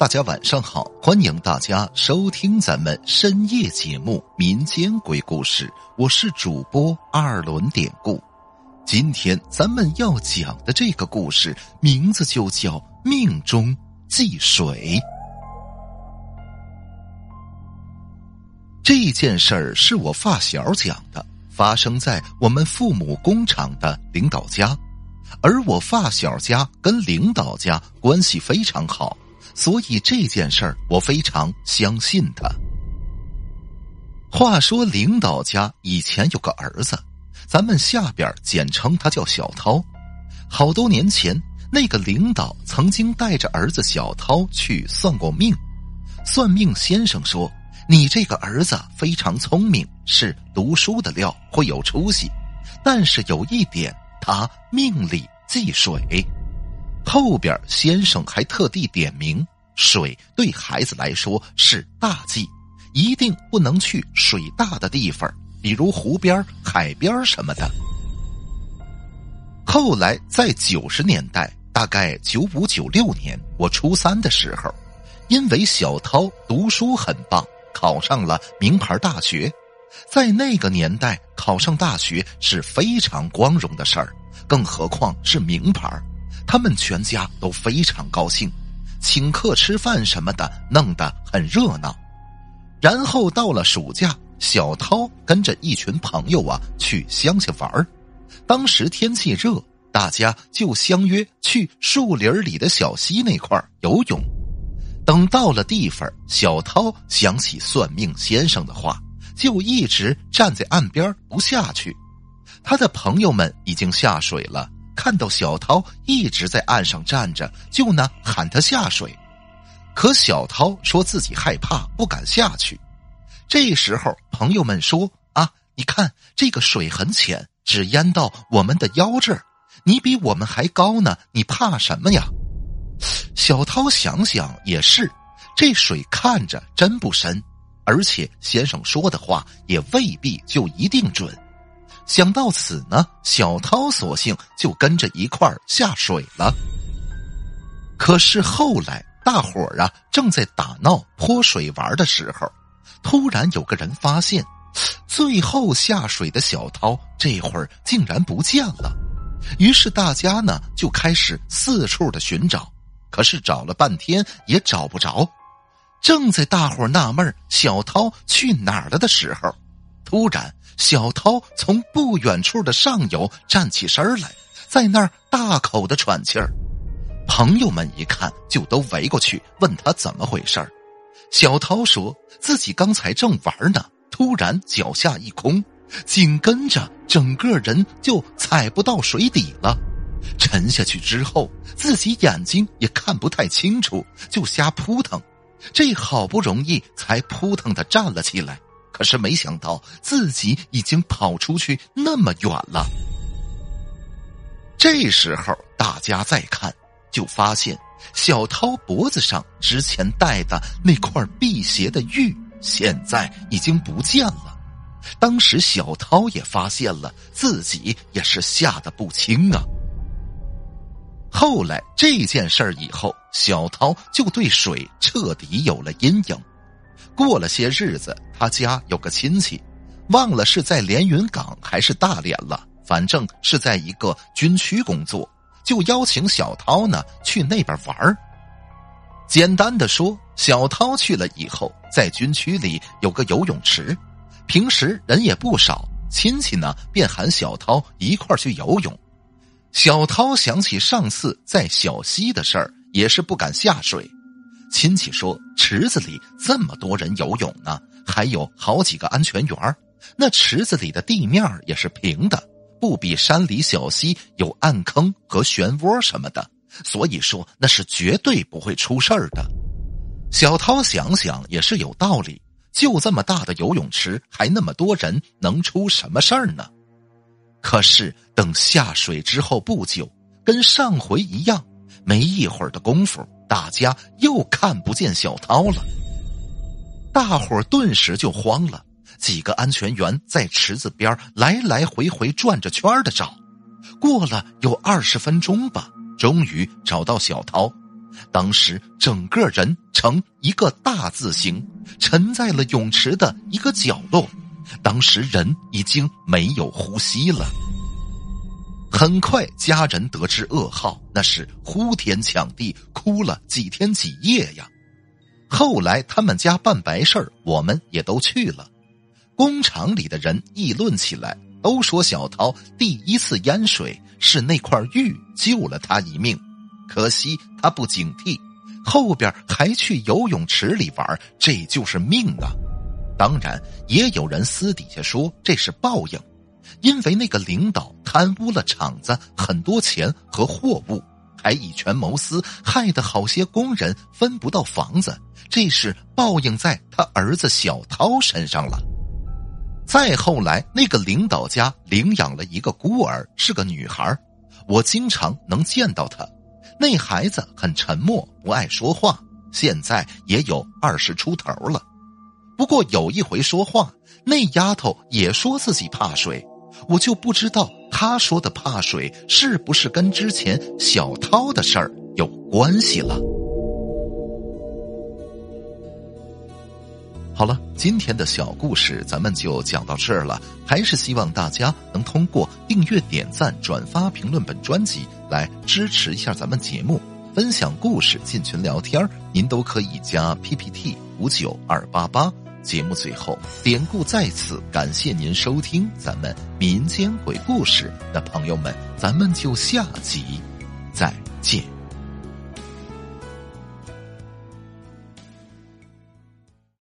大家晚上好，欢迎大家收听咱们深夜节目《民间鬼故事》，我是主播二轮典故。今天咱们要讲的这个故事名字就叫《命中忌水》。这件事儿是我发小讲的，发生在我们父母工厂的领导家，而我发小家跟领导家关系非常好。所以这件事儿，我非常相信他。话说，领导家以前有个儿子，咱们下边简称他叫小涛。好多年前，那个领导曾经带着儿子小涛去算过命。算命先生说：“你这个儿子非常聪明，是读书的料，会有出息。但是有一点，他命里忌水。”后边先生还特地点名，水对孩子来说是大忌，一定不能去水大的地方，比如湖边、海边什么的。后来在九十年代，大概九五九六年，我初三的时候，因为小涛读书很棒，考上了名牌大学。在那个年代，考上大学是非常光荣的事儿，更何况是名牌。他们全家都非常高兴，请客吃饭什么的，弄得很热闹。然后到了暑假，小涛跟着一群朋友啊去乡下玩当时天气热，大家就相约去树林里的小溪那块游泳。等到了地方，小涛想起算命先生的话，就一直站在岸边不下去。他的朋友们已经下水了。看到小涛一直在岸上站着，就呢喊他下水，可小涛说自己害怕，不敢下去。这时候朋友们说：“啊，你看这个水很浅，只淹到我们的腰这儿，你比我们还高呢，你怕什么呀？”小涛想想也是，这水看着真不深，而且先生说的话也未必就一定准。想到此呢，小涛索性就跟着一块儿下水了。可是后来，大伙儿啊正在打闹泼水玩的时候，突然有个人发现，最后下水的小涛这会儿竟然不见了。于是大家呢就开始四处的寻找，可是找了半天也找不着。正在大伙纳闷小涛去哪儿了的时候，突然。小涛从不远处的上游站起身来，在那儿大口的喘气儿。朋友们一看，就都围过去问他怎么回事儿。小涛说自己刚才正玩呢，突然脚下一空，紧跟着整个人就踩不到水底了。沉下去之后，自己眼睛也看不太清楚，就瞎扑腾。这好不容易才扑腾的站了起来。可是没想到自己已经跑出去那么远了。这时候大家再看，就发现小涛脖子上之前戴的那块辟邪的玉，现在已经不见了。当时小涛也发现了，自己也是吓得不轻啊。后来这件事儿以后，小涛就对水彻底有了阴影。过了些日子，他家有个亲戚，忘了是在连云港还是大连了，反正是在一个军区工作，就邀请小涛呢去那边玩简单的说，小涛去了以后，在军区里有个游泳池，平时人也不少，亲戚呢便喊小涛一块去游泳。小涛想起上次在小溪的事儿，也是不敢下水。亲戚说：“池子里这么多人游泳呢，还有好几个安全员那池子里的地面也是平的，不比山里小溪有暗坑和漩涡什么的。所以说那是绝对不会出事儿的。”小涛想想也是有道理，就这么大的游泳池，还那么多人，能出什么事儿呢？可是等下水之后不久，跟上回一样，没一会儿的功夫。大家又看不见小涛了，大伙儿顿时就慌了。几个安全员在池子边来来回回转着圈的找，过了有二十分钟吧，终于找到小涛。当时整个人呈一个大字形，沉在了泳池的一个角落。当时人已经没有呼吸了。很快，家人得知噩耗，那是呼天抢地，哭了几天几夜呀。后来他们家办白事我们也都去了。工厂里的人议论起来，都说小涛第一次淹水是那块玉救了他一命。可惜他不警惕，后边还去游泳池里玩，这就是命啊！当然，也有人私底下说这是报应，因为那个领导贪污了厂子很多钱和货物，还以权谋私，害得好些工人分不到房子，这是报应在他儿子小涛身上了。再后来，那个领导家领养了一个孤儿，是个女孩，我经常能见到她。那孩子很沉默，不爱说话，现在也有二十出头了。不过有一回说话，那丫头也说自己怕水，我就不知道他说的怕水是不是跟之前小涛的事儿有关系了。好了，今天的小故事咱们就讲到这儿了。还是希望大家能通过订阅、点赞、转发、评论本专辑来支持一下咱们节目，分享故事、进群聊天您都可以加 PPT 五九二八八。节目最后，典故在此，感谢您收听咱们民间鬼故事。那朋友们，咱们就下集再见。